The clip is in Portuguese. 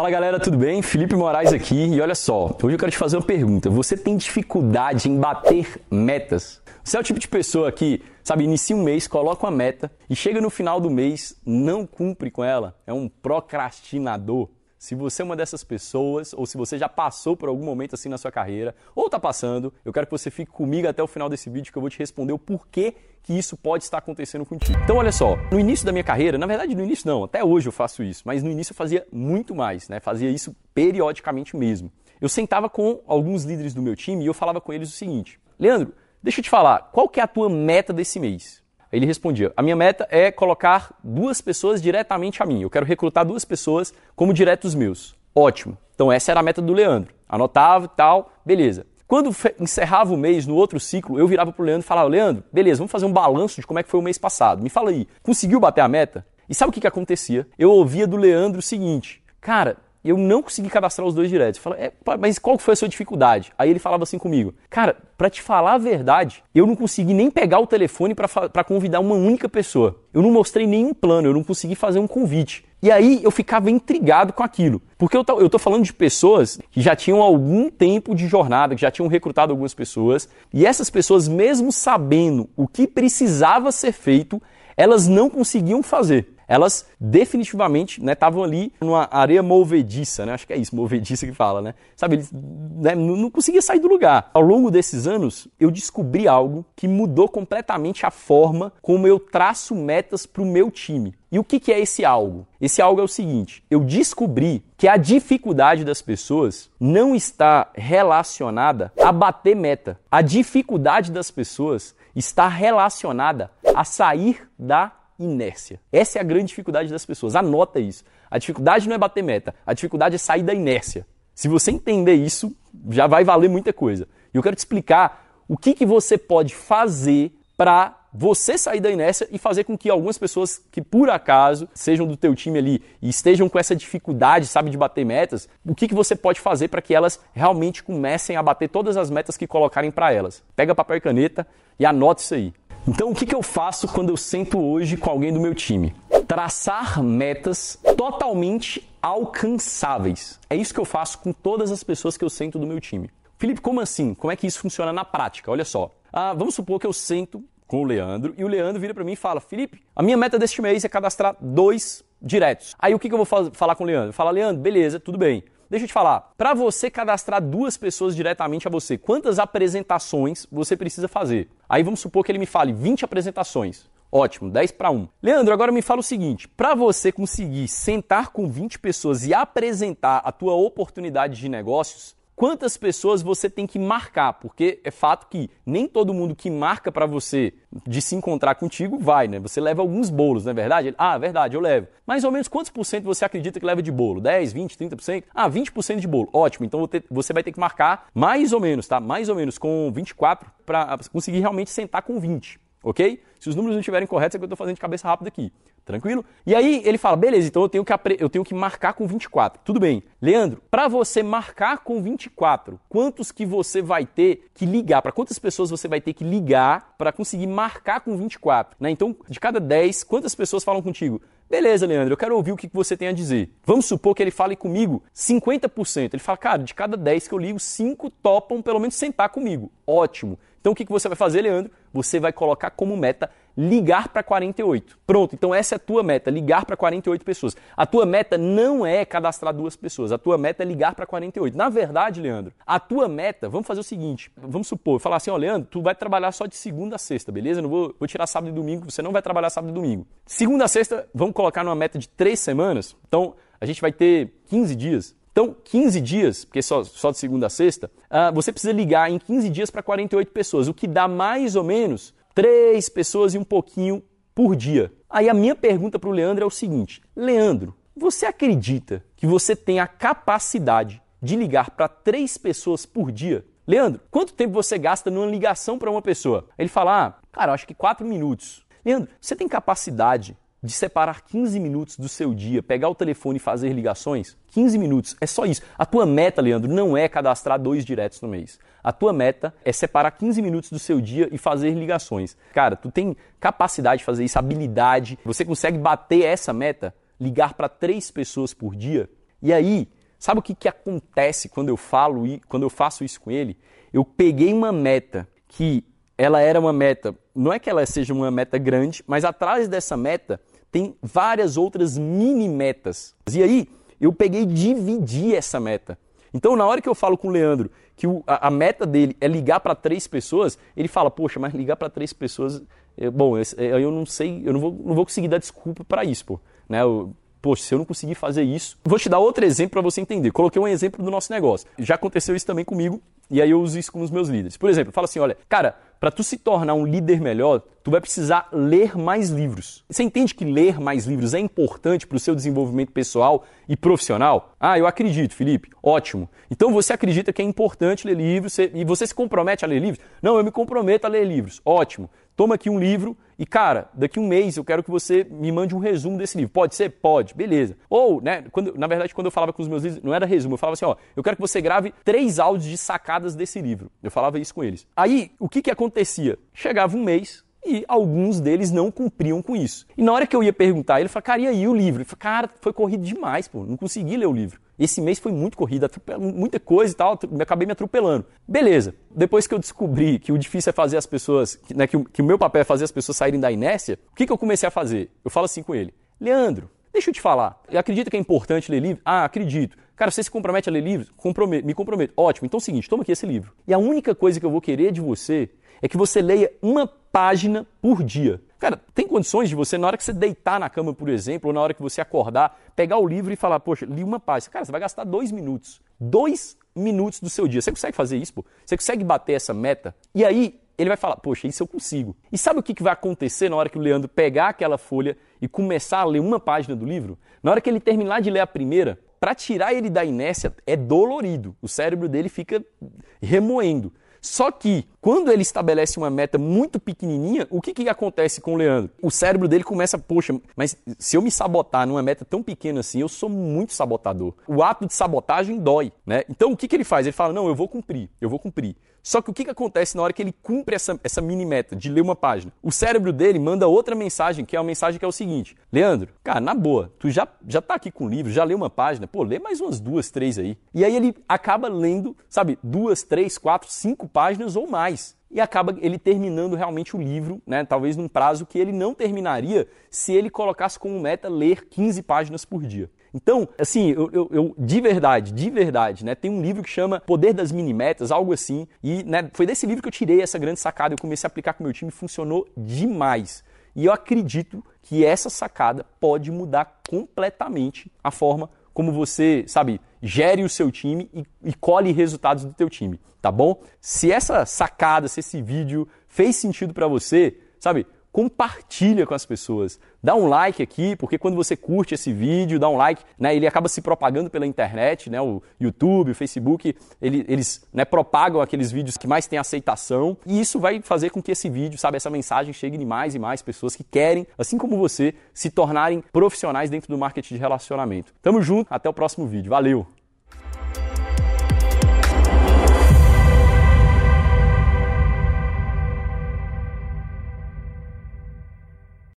Fala galera, tudo bem? Felipe Moraes aqui e olha só, hoje eu quero te fazer uma pergunta. Você tem dificuldade em bater metas? Você é o tipo de pessoa que, sabe, inicia um mês, coloca uma meta e chega no final do mês, não cumpre com ela? É um procrastinador? Se você é uma dessas pessoas, ou se você já passou por algum momento assim na sua carreira, ou está passando, eu quero que você fique comigo até o final desse vídeo que eu vou te responder o porquê que isso pode estar acontecendo contigo. Então, olha só, no início da minha carreira, na verdade, no início não, até hoje eu faço isso, mas no início eu fazia muito mais, né? Fazia isso periodicamente mesmo. Eu sentava com alguns líderes do meu time e eu falava com eles o seguinte: Leandro, deixa eu te falar, qual que é a tua meta desse mês? Ele respondia: A minha meta é colocar duas pessoas diretamente a mim. Eu quero recrutar duas pessoas como diretos meus. Ótimo. Então essa era a meta do Leandro. Anotava e tal, beleza. Quando encerrava o mês, no outro ciclo, eu virava pro Leandro e falava: Leandro, beleza, vamos fazer um balanço de como é que foi o mês passado. Me fala aí, conseguiu bater a meta? E sabe o que, que acontecia? Eu ouvia do Leandro o seguinte: Cara, eu não consegui cadastrar os dois diretos. Eu falei, é, mas qual foi a sua dificuldade? Aí ele falava assim comigo, cara, para te falar a verdade, eu não consegui nem pegar o telefone para convidar uma única pessoa. Eu não mostrei nenhum plano, eu não consegui fazer um convite. E aí eu ficava intrigado com aquilo. Porque eu tô, eu tô falando de pessoas que já tinham algum tempo de jornada, que já tinham recrutado algumas pessoas, e essas pessoas, mesmo sabendo o que precisava ser feito, elas não conseguiam fazer elas definitivamente estavam né, ali numa areia movediça, né? Acho que é isso, movediça que fala, né? Sabe, eles né, não, conseguia sair do lugar. Ao longo desses anos, eu descobri algo que mudou completamente a forma como eu traço metas para o meu time. E o que, que é esse algo? Esse algo é o seguinte: eu descobri que a dificuldade das pessoas não está relacionada a bater meta. A dificuldade das pessoas está relacionada a sair da inércia. Essa é a grande dificuldade das pessoas. Anota isso. A dificuldade não é bater meta, a dificuldade é sair da inércia. Se você entender isso, já vai valer muita coisa. E eu quero te explicar o que, que você pode fazer para você sair da inércia e fazer com que algumas pessoas que por acaso sejam do teu time ali e estejam com essa dificuldade, sabe, de bater metas, o que, que você pode fazer para que elas realmente comecem a bater todas as metas que colocarem para elas. Pega papel e caneta e anota isso aí. Então, o que, que eu faço quando eu sento hoje com alguém do meu time? Traçar metas totalmente alcançáveis. É isso que eu faço com todas as pessoas que eu sento do meu time. Felipe, como assim? Como é que isso funciona na prática? Olha só. Ah, vamos supor que eu sento com o Leandro e o Leandro vira para mim e fala: Felipe, a minha meta deste mês é cadastrar dois diretos. Aí o que, que eu vou falar com o Leandro? Fala, Leandro, beleza, tudo bem. Deixa eu te falar, para você cadastrar duas pessoas diretamente a você, quantas apresentações você precisa fazer? Aí vamos supor que ele me fale 20 apresentações. Ótimo, 10 para 1. Leandro, agora me fala o seguinte: para você conseguir sentar com 20 pessoas e apresentar a tua oportunidade de negócios, quantas pessoas você tem que marcar, porque é fato que nem todo mundo que marca para você de se encontrar contigo vai, né? Você leva alguns bolos, não é verdade? Ah, verdade, eu levo. Mais ou menos quantos por cento você acredita que leva de bolo? 10, 20, 30%? Ah, 20% de bolo. Ótimo, então você vai ter que marcar mais ou menos, tá? Mais ou menos com 24 para conseguir realmente sentar com 20 ok? Se os números não estiverem corretos, é que eu estou fazendo de cabeça rápida aqui. Tranquilo? E aí ele fala, beleza, então eu tenho que, eu tenho que marcar com 24. Tudo bem. Leandro, para você marcar com 24, quantos que você vai ter que ligar? Para quantas pessoas você vai ter que ligar para conseguir marcar com 24? Né? Então, de cada 10, quantas pessoas falam contigo? Beleza, Leandro, eu quero ouvir o que você tem a dizer. Vamos supor que ele fale comigo 50%. Ele fala, cara, de cada 10 que eu ligo, 5 topam pelo menos sentar comigo. Ótimo. Então o que você vai fazer, Leandro? Você vai colocar como meta ligar para 48. Pronto, então essa é a tua meta, ligar para 48 pessoas. A tua meta não é cadastrar duas pessoas, a tua meta é ligar para 48. Na verdade, Leandro, a tua meta, vamos fazer o seguinte, vamos supor, falar assim, ó, Leandro, tu vai trabalhar só de segunda a sexta, beleza? Não vou, vou tirar sábado e domingo, você não vai trabalhar sábado e domingo. Segunda a sexta, vamos colocar numa meta de três semanas, então a gente vai ter 15 dias. Então, 15 dias, porque só, só de segunda a sexta, uh, você precisa ligar em 15 dias para 48 pessoas, o que dá mais ou menos 3 pessoas e um pouquinho por dia. Aí a minha pergunta para o Leandro é o seguinte: Leandro, você acredita que você tem a capacidade de ligar para 3 pessoas por dia? Leandro, quanto tempo você gasta numa ligação para uma pessoa? Ele fala: ah, cara, acho que 4 minutos. Leandro, você tem capacidade de separar 15 minutos do seu dia, pegar o telefone e fazer ligações? 15 minutos, é só isso. A tua meta, Leandro, não é cadastrar dois diretos no mês. A tua meta é separar 15 minutos do seu dia e fazer ligações. Cara, tu tem capacidade de fazer isso, habilidade, você consegue bater essa meta, ligar para três pessoas por dia? E aí, sabe o que, que acontece quando eu falo e quando eu faço isso com ele? Eu peguei uma meta que ela era uma meta, não é que ela seja uma meta grande, mas atrás dessa meta tem várias outras mini metas. E aí, eu peguei e dividi essa meta. Então, na hora que eu falo com o Leandro que o, a, a, meta dele é ligar para três pessoas, ele fala, poxa, mas ligar para três pessoas, é, bom, eu, eu, não sei, eu não vou, não vou conseguir dar desculpa para isso, pô. Né? Eu, poxa, se eu não conseguir fazer isso. Vou te dar outro exemplo para você entender. Coloquei um exemplo do nosso negócio. Já aconteceu isso também comigo e aí eu uso isso com os meus líderes. Por exemplo, fala assim: olha, cara, para tu se tornar um líder melhor, tu vai precisar ler mais livros. Você entende que ler mais livros é importante para o seu desenvolvimento pessoal e profissional? Ah, eu acredito, Felipe. Ótimo. Então você acredita que é importante ler livros e você se compromete a ler livros? Não, eu me comprometo a ler livros. Ótimo. Toma aqui um livro e, cara, daqui um mês eu quero que você me mande um resumo desse livro. Pode ser? Pode. Beleza. Ou, né, quando, na verdade, quando eu falava com os meus livros, não era resumo, eu falava assim, ó, eu quero que você grave três áudios de sacadas desse livro. Eu falava isso com eles. Aí, o que que acontecia? Chegava um mês, e alguns deles não cumpriam com isso. E na hora que eu ia perguntar, ele falou, cara, e aí o livro? Cara, foi corrido demais, pô, não consegui ler o livro. Esse mês foi muito corrido, muita coisa e tal, acabei me atropelando. Beleza, depois que eu descobri que o difícil é fazer as pessoas, né, que, o, que o meu papel é fazer as pessoas saírem da inércia, o que, que eu comecei a fazer? Eu falo assim com ele, Leandro, deixa eu te falar, acredita que é importante ler livro? Ah, acredito. Cara, você se compromete a ler livros? Compromete, me comprometo. Ótimo, então é o seguinte, toma aqui esse livro. E a única coisa que eu vou querer de você é que você leia uma página por dia. Cara, tem condições de você, na hora que você deitar na cama, por exemplo, ou na hora que você acordar, pegar o livro e falar, poxa, li uma página. Cara, você vai gastar dois minutos. Dois minutos do seu dia. Você consegue fazer isso, pô? Você consegue bater essa meta? E aí, ele vai falar, poxa, isso eu consigo. E sabe o que vai acontecer na hora que o Leandro pegar aquela folha e começar a ler uma página do livro? Na hora que ele terminar de ler a primeira, para tirar ele da inércia é dolorido. O cérebro dele fica remoendo. Só que, quando ele estabelece uma meta muito pequenininha, o que, que acontece com o Leandro? O cérebro dele começa, poxa, mas se eu me sabotar numa meta tão pequena assim, eu sou muito sabotador. O ato de sabotagem dói, né? Então, o que, que ele faz? Ele fala, não, eu vou cumprir, eu vou cumprir. Só que o que, que acontece na hora que ele cumpre essa, essa mini meta de ler uma página? O cérebro dele manda outra mensagem, que é uma mensagem que é o seguinte: Leandro, cara, na boa, tu já, já tá aqui com o livro, já leu uma página, pô, lê mais umas duas, três aí. E aí ele acaba lendo, sabe, duas, três, quatro, cinco páginas ou mais e acaba ele terminando realmente o livro, né, talvez num prazo que ele não terminaria se ele colocasse como meta ler 15 páginas por dia. Então, assim, eu, eu, eu, de verdade, de verdade, né? Tem um livro que chama Poder das Minimetas, algo assim. E né, foi desse livro que eu tirei essa grande sacada. Eu comecei a aplicar com o meu time funcionou demais. E eu acredito que essa sacada pode mudar completamente a forma como você, sabe, gere o seu time e, e colhe resultados do teu time, tá bom? Se essa sacada, se esse vídeo fez sentido para você, sabe, compartilha com as pessoas. Dá um like aqui, porque quando você curte esse vídeo, dá um like, né, ele acaba se propagando pela internet, né, o YouTube, o Facebook, ele, eles né, propagam aqueles vídeos que mais têm aceitação, e isso vai fazer com que esse vídeo, sabe, essa mensagem chegue de mais e mais pessoas que querem, assim como você, se tornarem profissionais dentro do marketing de relacionamento. Tamo junto, até o próximo vídeo. Valeu!